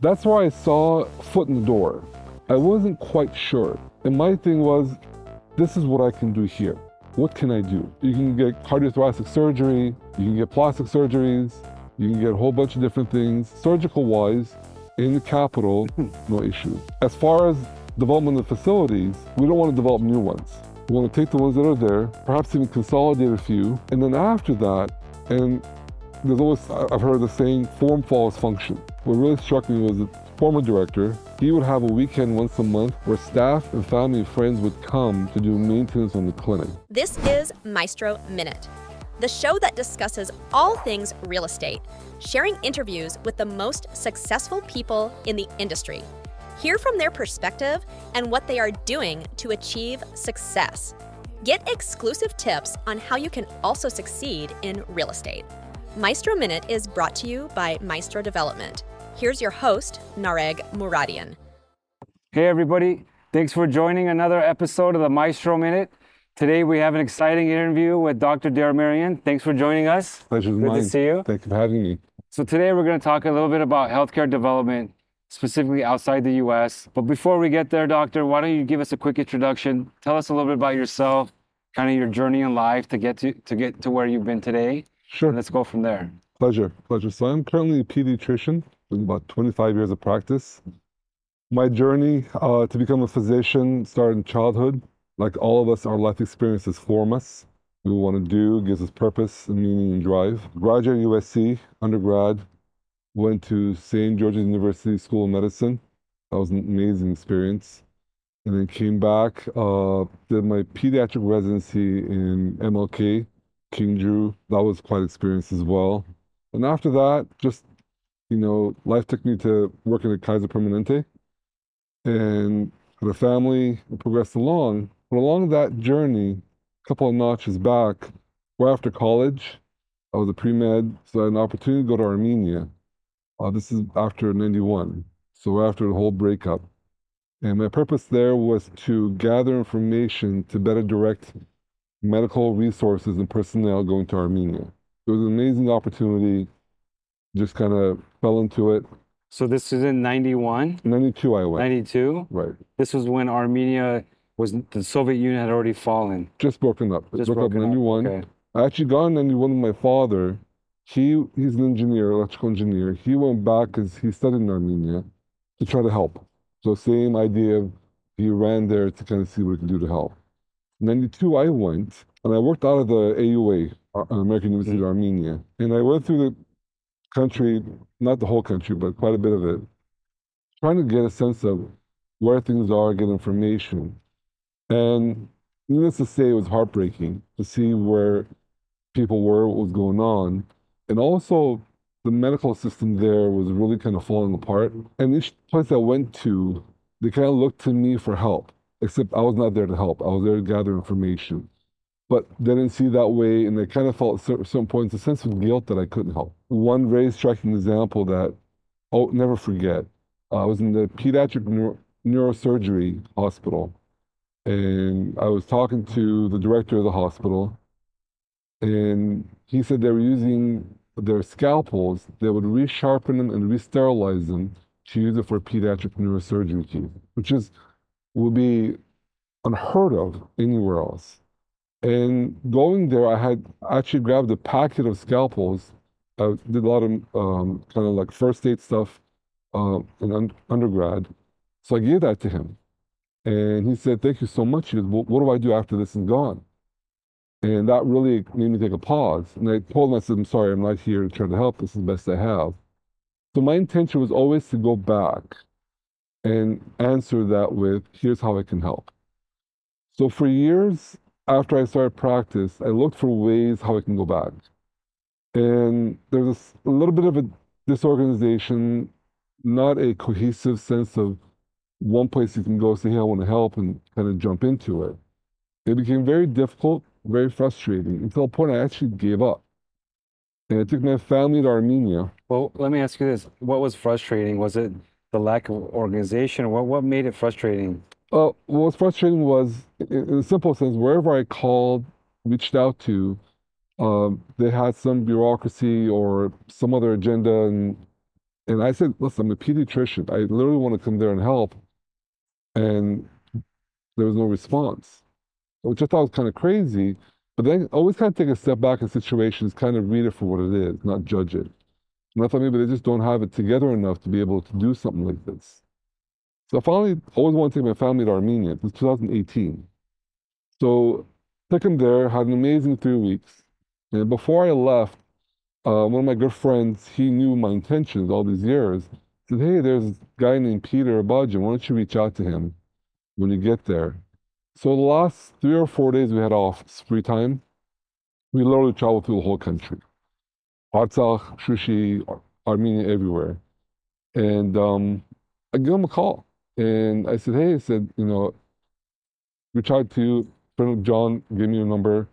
That's where I saw foot in the door. I wasn't quite sure. And my thing was, this is what I can do here. What can I do? You can get cardiothoracic surgery, you can get plastic surgeries, you can get a whole bunch of different things, surgical wise, in the capital, hmm. no issue. As far as development of facilities, we don't want to develop new ones. We want to take the ones that are there, perhaps even consolidate a few, and then after that, and there's always, I've heard the saying, form follows function. What really struck me was the former director, he would have a weekend once a month where staff and family and friends would come to do maintenance on the clinic. This is Maestro Minute, the show that discusses all things real estate, sharing interviews with the most successful people in the industry. Hear from their perspective and what they are doing to achieve success. Get exclusive tips on how you can also succeed in real estate. Maestro Minute is brought to you by Maestro Development. Here's your host, Nareg Muradian. Hey, everybody. Thanks for joining another episode of the Maestro Minute. Today, we have an exciting interview with Dr. Deramerian. Thanks for joining us. Pleasure Good mine. to see you. Thank you for having me. So, today, we're going to talk a little bit about healthcare development, specifically outside the US. But before we get there, Doctor, why don't you give us a quick introduction? Tell us a little bit about yourself, kind of your journey in life to get to, to, get to where you've been today. Sure. And let's go from there. Pleasure, pleasure. So I'm currently a pediatrician about 25 years of practice. My journey uh, to become a physician started in childhood. Like all of us, our life experiences form us. We want to do gives us purpose and meaning and drive. Graduated USC, undergrad, went to St. George's University School of Medicine. That was an amazing experience. And then came back, uh, did my pediatric residency in MLK, King Drew. That was quite an experience as well. And after that, just, you know, life took me to working at Kaiser Permanente and had a family progressed along. But along that journey, a couple of notches back, right after college, I was a pre med, so I had an opportunity to go to Armenia. Uh, this is after 91, so after the whole breakup. And my purpose there was to gather information to better direct medical resources and personnel going to Armenia. It was an amazing opportunity. Just kind of fell into it. So, this is in 91, 92, I went. 92. Right. This was when Armenia was, the Soviet Union had already fallen. Just broken up. Just broke up in broken up, 91. okay. I actually got in 91 with my father. He He's an engineer, electrical engineer. He went back because he studied in Armenia to try to help. So, same idea he ran there to kind of see what he could do to help. 92, I went and I worked out of the AUA, uh, American University of Armenia. And I went through the country, not the whole country, but quite a bit of it, trying to get a sense of where things are, get information. And needless to say, it was heartbreaking to see where people were, what was going on. And also, the medical system there was really kind of falling apart. And each place I went to, they kind of looked to me for help, except I was not there to help. I was there to gather information. But didn't see that way, and they kind of felt at cer- certain points a sense of guilt that I couldn't help. One very striking example that I'll never forget uh, I was in the pediatric neuro- neurosurgery hospital, and I was talking to the director of the hospital, and he said they were using their scalpels, they would resharpen them and re-sterilize them to use it for pediatric neurosurgery which is would be unheard of anywhere else. And going there, I had actually grabbed a packet of scalpels. I did a lot of um, kind of like first aid stuff uh, in un- undergrad. So I gave that to him. And he said, Thank you so much. He goes, well, What do I do after this is gone? And that really made me take a pause. And I told him, I said, I'm sorry, I'm not here to try to help. This is the best I have. So my intention was always to go back and answer that with, Here's how I can help. So for years after I started practice, I looked for ways how I can go back. And there's a little bit of a disorganization, not a cohesive sense of one place you can go say, hey, I want to help and kind of jump into it. It became very difficult, very frustrating until a point I actually gave up. And I took my family to Armenia. Well, let me ask you this. What was frustrating? Was it the lack of organization? What, what made it frustrating? What was frustrating was, in, a simple sense, wherever I called, reached out to, um, they had some bureaucracy or some other agenda, and And I said, listen, I'm a pediatrician. I literally want to come there and help. And there was no response, which I thought was kind of crazy. But then always kind of take a step back in situations, kind of read it for what it is, not judge it. And I thought maybe they just don't have it together enough to be able to do something like this. So I finally always wanted to take my family to Armenia. It was 2018. So took him there, had an amazing three weeks. And before I left, uh, one of my good friends, he knew my intentions all these years. Said, hey, there's a guy named Peter Abadjian. Why don't you reach out to him when you get there? So the last three or four days we had off free time, we literally traveled through the whole country. Artsakh, Shushi, Ar- Armenia, everywhere. And um, I gave him a call. And I said, hey, I said, you know, we tried to, friend John gave me a number.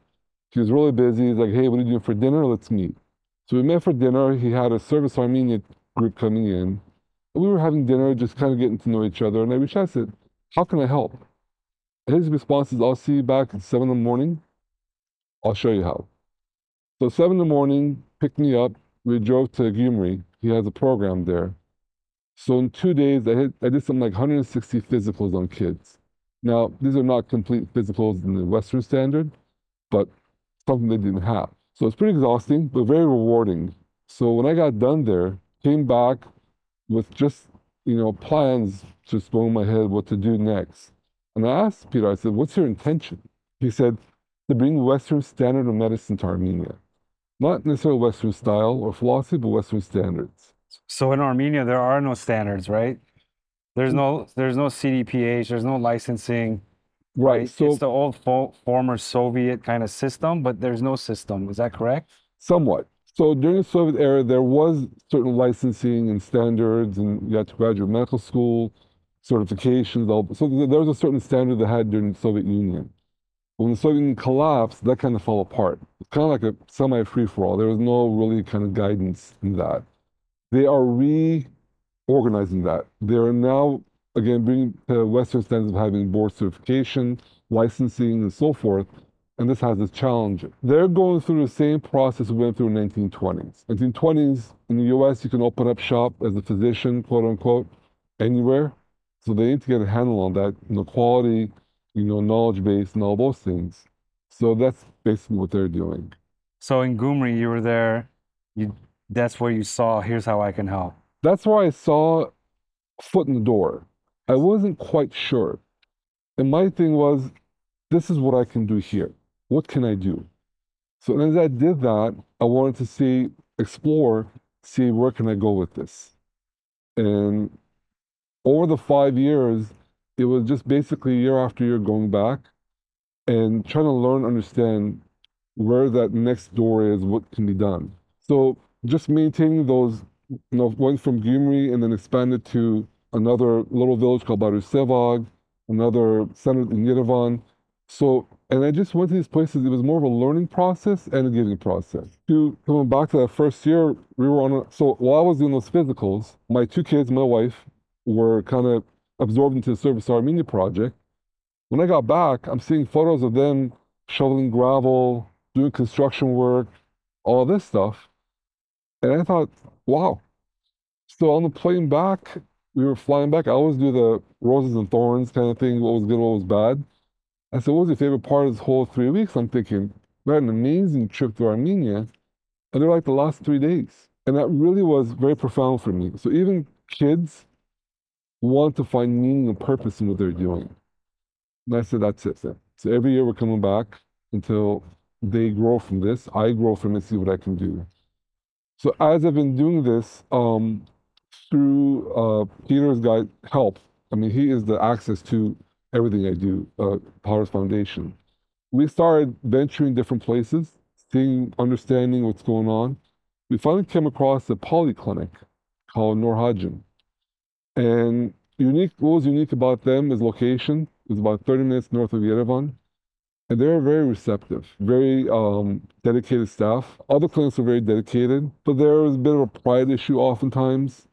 He was really busy. He's like, hey, what are you doing for dinner? Let's meet. So we met for dinner. He had a Service Armenia group coming in. We were having dinner, just kind of getting to know each other. And I reached out and said, how can I help? His response is, I'll see you back at seven in the morning. I'll show you how. So seven in the morning, picked me up. We drove to Gyumri. He has a program there. So in two days, I, hit, I did something like 160 physicals on kids. Now, these are not complete physicals in the Western standard, but something they didn't have. So it's pretty exhausting, but very rewarding. So when I got done there, came back with just, you know, plans just going in my head what to do next. And I asked Peter, I said, what's your intention? He said, to bring Western standard of medicine to Armenia. Not necessarily Western style or philosophy, but Western standards. So in Armenia, there are no standards, right? There's mm. no there's no CDPH, there's no licensing. Right. So it's the old fo- former Soviet kind of system, but there's no system. Is that correct? somewhat. So during the Soviet era, there was certain licensing and standards, and you had to graduate medical school, certifications. All, so there was a certain standard they had during the Soviet Union. When the Soviet Union collapsed, that kind of fell apart. It's kind of like a semi free for all. There was no really kind of guidance in that. They are reorganizing that. They are now, again, bringing to Western standards of having board certification, licensing, and so forth. And this has its challenge. They're going through the same process we went through in the 1920s. 1920s, in the US, you can open up shop as a physician, quote unquote, anywhere. So they need to get a handle on that, you know, quality, you know, knowledge base and all those things. So that's basically what they're doing. So in Gyumri, you were there. You that's where you saw. Here's how I can help. That's where I saw foot in the door. I wasn't quite sure. And my thing was, this is what I can do here. What can I do? So as I did that, I wanted to see, explore, see where can I go with this. And over the five years, it was just basically year after year going back and trying to learn, understand where that next door is, what can be done. So just maintaining those, you know, went from Gyumri and then expanded to another little village called Barusevag, another center in Yerevan. So, and I just went to these places. It was more of a learning process and a giving process. To coming back to that first year, we were on. A, so while I was doing those physicals, my two kids, my wife, were kind of absorbed into the Service Armenia project. When I got back, I'm seeing photos of them shoveling gravel, doing construction work, all this stuff. And I thought, wow. So on the plane back, we were flying back. I always do the roses and thorns kind of thing, what was good, what was bad. I said, what was your favorite part of this whole three weeks? I'm thinking, we had an amazing trip to Armenia. And they're like the last three days. And that really was very profound for me. So even kids want to find meaning and purpose in what they're doing. And I said, that's it. So every year we're coming back until they grow from this. I grow from it, see what I can do. So as I've been doing this, um, through uh, Peter's guide help, I mean, he is the access to everything I do, uh, Powers Foundation. We started venturing different places, seeing, understanding what's going on. We finally came across a polyclinic called Norhajim. And unique, what was unique about them is location. It was about 30 minutes north of Yerevan. And they were very receptive, very um, dedicated staff. Other clinics were very dedicated, but there was a bit of a pride issue oftentimes.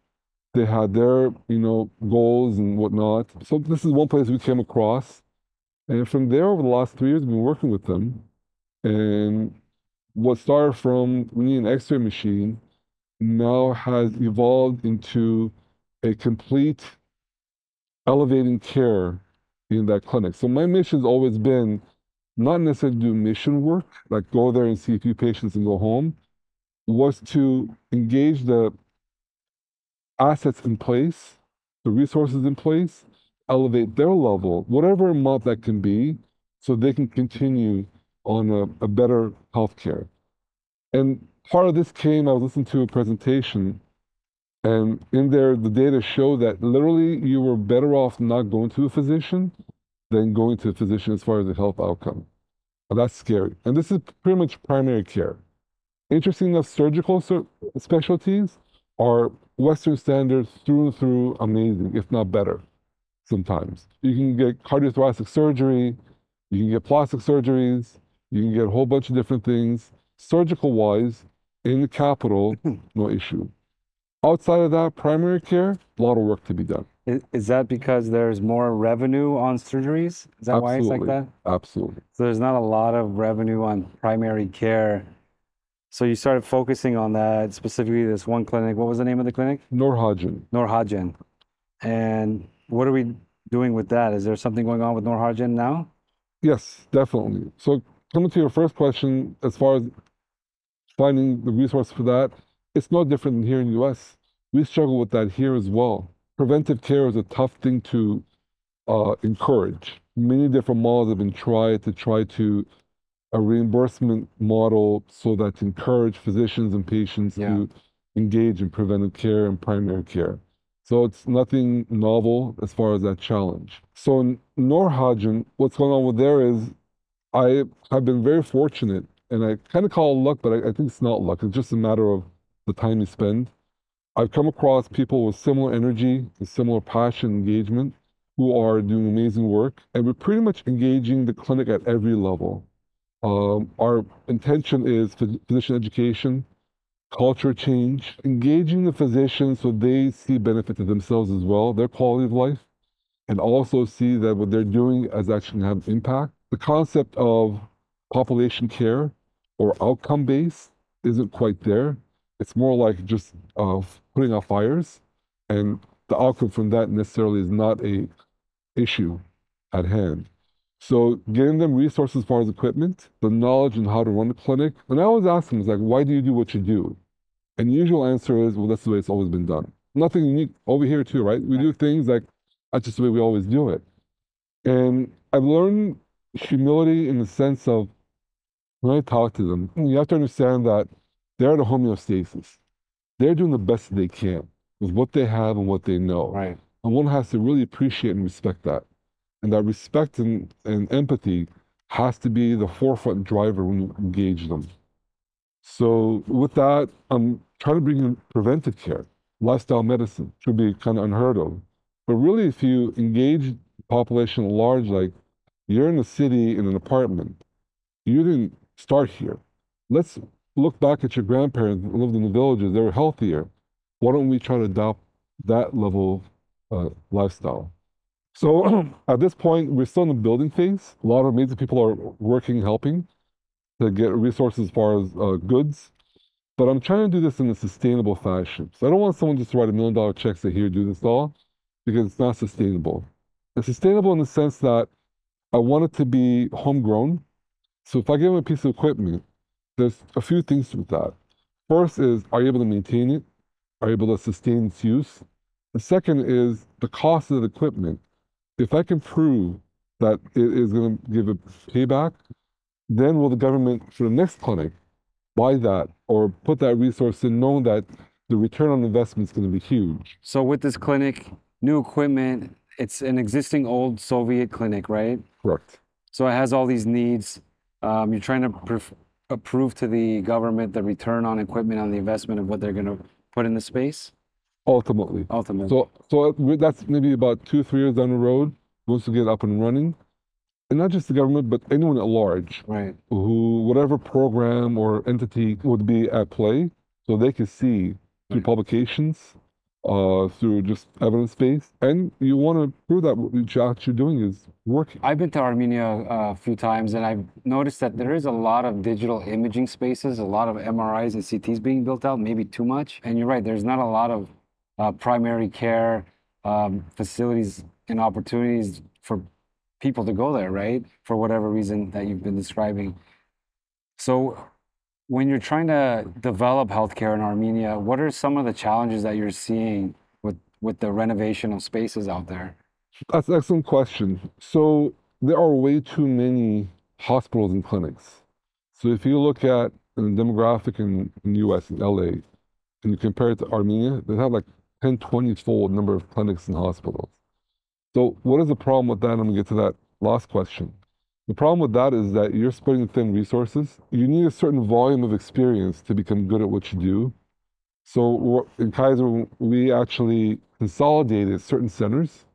They had their, you know, goals and whatnot. So this is one place we came across. And from there, over the last three years, we've been working with them. And what started from we need an X-ray machine, now has evolved into a complete elevating care in that clinic. So my mission has always been not necessarily do mission work, like go there and see a few patients and go home, was to engage the assets in place, the resources in place, elevate their level, whatever amount that can be, so they can continue on a, a better healthcare. And part of this came, I was listening to a presentation, and in there, the data show that literally you were better off not going to a physician than going to a physician as far as the health outcome. Well, that's scary. And this is pretty much primary care. Interesting enough, surgical specialties are Western standards through and through amazing, if not better, sometimes. You can get cardiothoracic surgery, you can get plastic surgeries, you can get a whole bunch of different things. Surgical wise, in the capital, no issue. Outside of that, primary care, a lot of work to be done. Is, is that because there's more revenue on surgeries? Is that why it's like that? Absolutely. So there's not a lot of revenue on primary care. So you started focusing on that, specifically this one clinic. What was the name of the clinic? Norhagen. Norhagen. And what are we doing with that? Is there something going on with Norhagen now? Yes, definitely. So coming to your first question, as far as finding the resource for that, it's no different than here in the US. We struggle with that here as well. Preventive care is a tough thing to uh, encourage. Many different models have been tried to try to a reimbursement model so that to encourage physicians and patients Yeah. to engage in preventive care and primary care. So it's nothing novel as far as that challenge. So in Norhagen, what's going on with there is I have been very fortunate, and I kind of call it luck, but I, I think it's not luck. It's just a matter of the time you spend. I've come across people with similar energy, and similar passion, engagement, who are doing amazing work, and we're pretty much engaging the clinic at every level. Um, our intention is physician education, culture change, engaging the physicians so they see benefit to themselves as well, their quality of life, and also see that what they're doing is actually have impact. The concept of population care or outcome based isn't quite there. It's more like just uh, putting out fires, and the outcome from that necessarily is not a issue at hand. So getting them resources as far as equipment, the knowledge and how to run the clinic. And I always ask them, is like, why do you do what you do? And the usual answer is, well, that's the way it's always been done. Nothing unique over here too, right? We do things like that's just the way we always do it. And I've learned humility in the sense of when I talk to them, you have to understand that they're at a homeostasis. They're doing the best they can with what they have and what they know. Right. And one has to really appreciate and respect that. And that respect and, and empathy has to be the forefront driver when you engage them. So with that, I'm trying to bring in preventive care, lifestyle medicine should be kind of unheard of. But really, if you engage the population at large, like you're in a city in an apartment, you didn't start here. Let's look back at your grandparents who lived in the villages, they were healthier. Why don't we try to adopt that level of uh, lifestyle? So at this point, we're still in the building phase. A lot of amazing people are working, helping to get resources as far as uh, goods. But I'm trying to do this in a sustainable fashion. So I don't want someone just to write a million dollar check say, here, do this all, because it's not sustainable. It's sustainable in the sense that I want it to be homegrown. So if I give them a piece of equipment, there's a few things with that. First is, are you able to maintain it? Are you able to sustain its use? The second is the cost of the equipment. If I can prove that it is going to give a payback, then will the government for the next clinic buy that or put that resource in knowing that the return on investment is going to be huge. So with this clinic, new equipment, it's an existing old Soviet clinic, right? Correct. So it has all these needs. Um, you're trying to approve to the government the return on equipment on the investment of what they're going to put in the space. Ultimately. Ultimately, So, so that's maybe about two, three years down the road, once we get up and running. And not just the government, but anyone at large right? who, whatever program or entity would be at play, so they can see through Right. publications uh, through just evidence based, and you want to prove that what you're doing is working. I've been to Armenia uh, a few times, and I've noticed that there is a lot of digital imaging spaces, a lot of MRIs and CTs being built out, maybe too much. And you're right, there's not a lot of uh, primary care um, facilities and opportunities for people to go there, right? For whatever reason that you've been describing. So, when you're trying to develop healthcare in Armenia, what are some of the challenges that you're seeing with, with the renovation of spaces out there? That's an excellent question. So there are way too many hospitals and clinics. So if you look at the demographic in, in the US, in LA, and you compare it to Armenia, they have like 10, 20 fold number of clinics and hospitals. So what is the problem with that? I'm gonna get to that last question. The problem with that is that you're spreading thin resources. You need a certain volume of experience to become good at what you do. So in Kaiser, we actually consolidated certain centers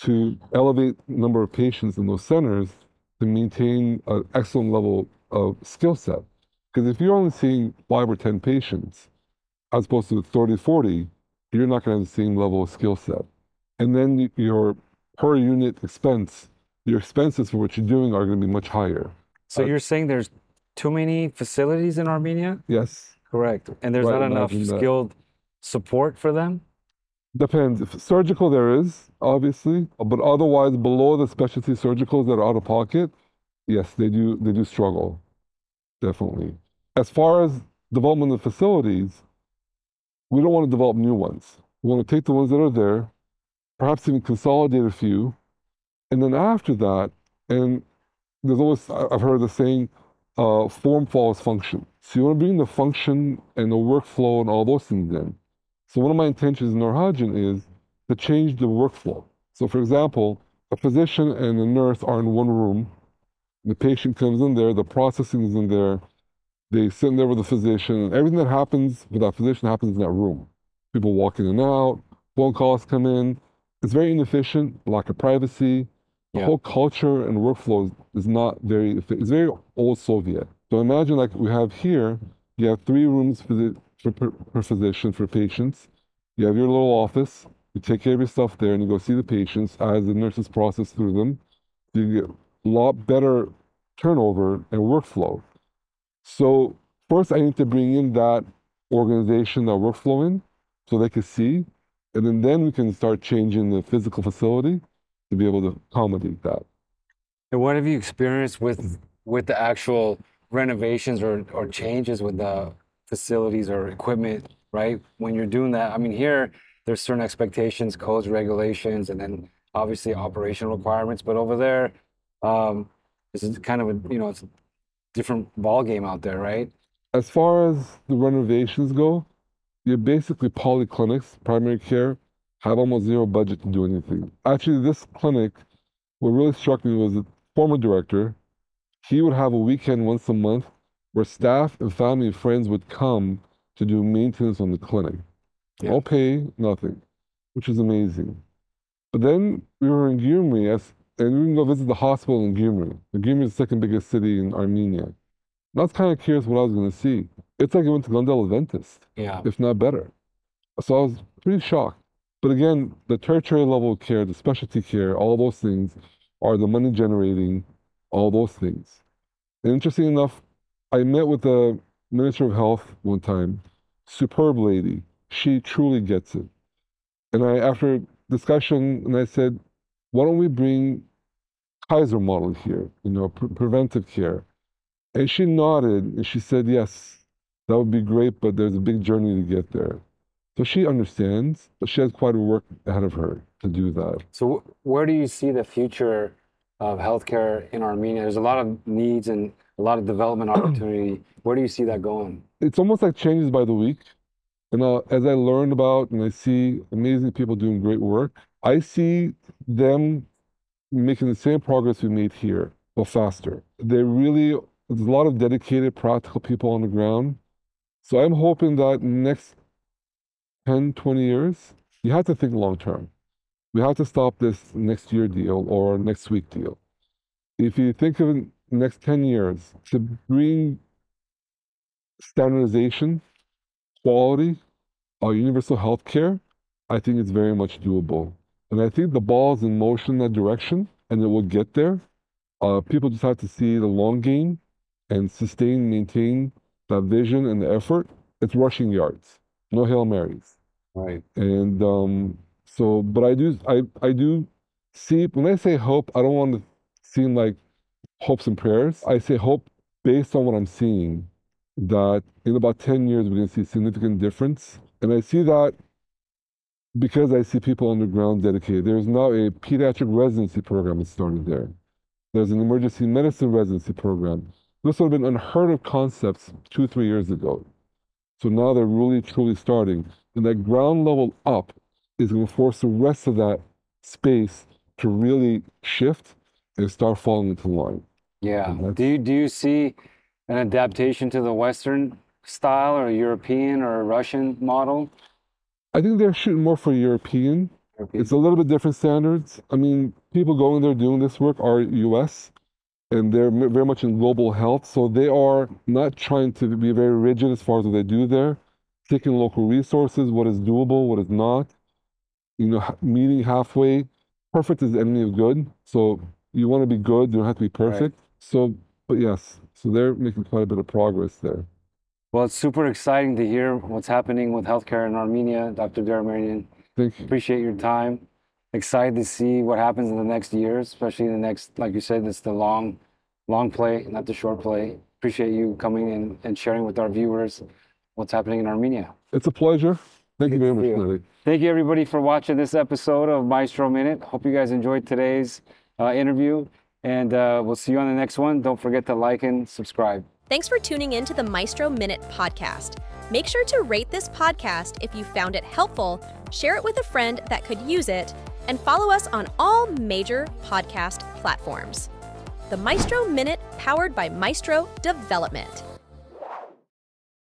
to elevate the number of patients in those centers to maintain an excellent level of skill set. Because if you're only seeing five or 10 patients, as opposed to 30, 40, you're not going to have the same level of skill set. And then your per unit expense your expenses for what you're doing are going to be much higher. So Uh, you're saying there's too many facilities in Armenia? Yes, Correct. And there's Right, not enough imagine that. skilled support for them? depends. If surgical, there is obviously, but otherwise, below the specialty surgicals that are out of pocket, yes, they do. They do struggle, definitely. As far as development of facilities, we don't want to develop new ones. We want to take the ones that are there, perhaps even consolidate a few, and then after that, and there's always I've heard the saying, uh, form follows function. So you want to bring the function and the workflow and all those things in. So one of my intentions in Norhagen is to change the workflow. So for example, a physician and a nurse are in one room. The patient comes in there, the processing is in there. They sit in there with the physician, and everything that happens with that physician happens in that room. People walk in and out, phone calls come in. It's very inefficient, lack of privacy. The Yeah. whole culture and workflow is not very, it's very old Soviet. So imagine like we have here, you have three rooms for the for per, per physician for patients. You have your little office. You take care of your stuff there, and you go see the patients as the nurses process through them. You get a lot better turnover and workflow. So first, I need to bring in that organization, that workflow in, so they can see, and then then we can start changing the physical facility to be able to accommodate that. And what have you experienced with with the actual renovations or, or changes with the facilities or equipment, right? When you're doing that, I mean, here there's certain expectations, codes, regulations, and then obviously operational requirements. But over there, um, this is kind of a you know it's a different ball game out there, right? As far as the renovations go, you're basically polyclinics, primary care, have almost zero budget to do anything. Actually, this clinic, what really struck me was the former director, he would have a weekend once a month where staff and family and friends would come to do maintenance on the clinic. Yeah. No pay, nothing, which is amazing. But then we were in Gyumri, and we can go visit the hospital in Gyumri. Gyumri is the second biggest city in Armenia. And I was kind of curious what I was going to see. It's like I went to Glendale Adventist, Yeah. if not better. So I was pretty shocked. But again, the tertiary level of care, the specialty care, all those things are the money generating, all those things. And interesting enough, I met with the Minister of Health one time, superb lady. She truly gets it. And I, after discussion, and I said, why don't we bring Kaiser model here, you know, pre- preventive care? And she nodded and she said, yes, that would be great, but there's a big journey to get there. So she understands, but she has quite a work ahead of her to do that. So where do you see the future of healthcare in Armenia? There's a lot of needs and a lot of development opportunity. Where do you see that going? It's almost like changes by the week. And uh, as I learned about and I see amazing people doing great work, I see them making the same progress we made here, but faster. They really, there's a lot of dedicated, practical people on the ground. So I'm hoping that next 10, 20 years, you have to think long term. We have to stop this next year deal or next week deal. If you think of it next 10 years, to bring standardization, quality, uh, universal health care, I think it's very much doable. And I think the ball is in motion in that direction and it will get there. Uh, people just have to see the long game and sustain, maintain that vision and the effort. It's rushing yards, no Hail Marys. Right. And um, so, but I do, I, I do see, when I say hope, I don't want to seem like hopes and prayers. I say hope based on what I'm seeing that in about 10 years, we're going to see a significant difference. And I see that because I see people on the ground dedicated. There's now a pediatric residency program that started there. There's an emergency medicine residency program. This would have been unheard of concepts two, three years ago. So now they're really, truly starting. And that ground level up is going to force the rest of that space to really shift and start falling into line. Yeah. Do you do you see an adaptation to the Western style or European or Russian model? I think they're shooting more for European. European. It's a little bit different standards. I mean, people going there doing this work are US and they're very much in global health. So they are not trying to be very rigid as far as what they do there, taking local resources, what is doable, what is not, you know, meeting halfway. Perfect is the enemy of good. So you want to be good, you don't have to be perfect. So, but yes, so they're making quite a bit of progress there. Well, it's super exciting to hear what's happening with healthcare in Armenia, Dr. Deramerian. Thank you. Appreciate your time. Excited to see what happens in the next years, especially in the next, like you said, it's the long, long play, not the short play. Appreciate you coming in and sharing with our viewers what's happening in Armenia. It's a pleasure. Thank you very much, see you. Thank you, everybody, for watching this episode of Maestro Minute. Hope you guys enjoyed today's uh, interview, and uh, we'll see you on the next one. Don't forget to like and subscribe. Thanks for tuning in to the Maestro Minute podcast. Make sure to rate this podcast if you found it helpful, share it with a friend that could use it, and follow us on all major podcast platforms. The Maestro Minute, powered by Maestro Development.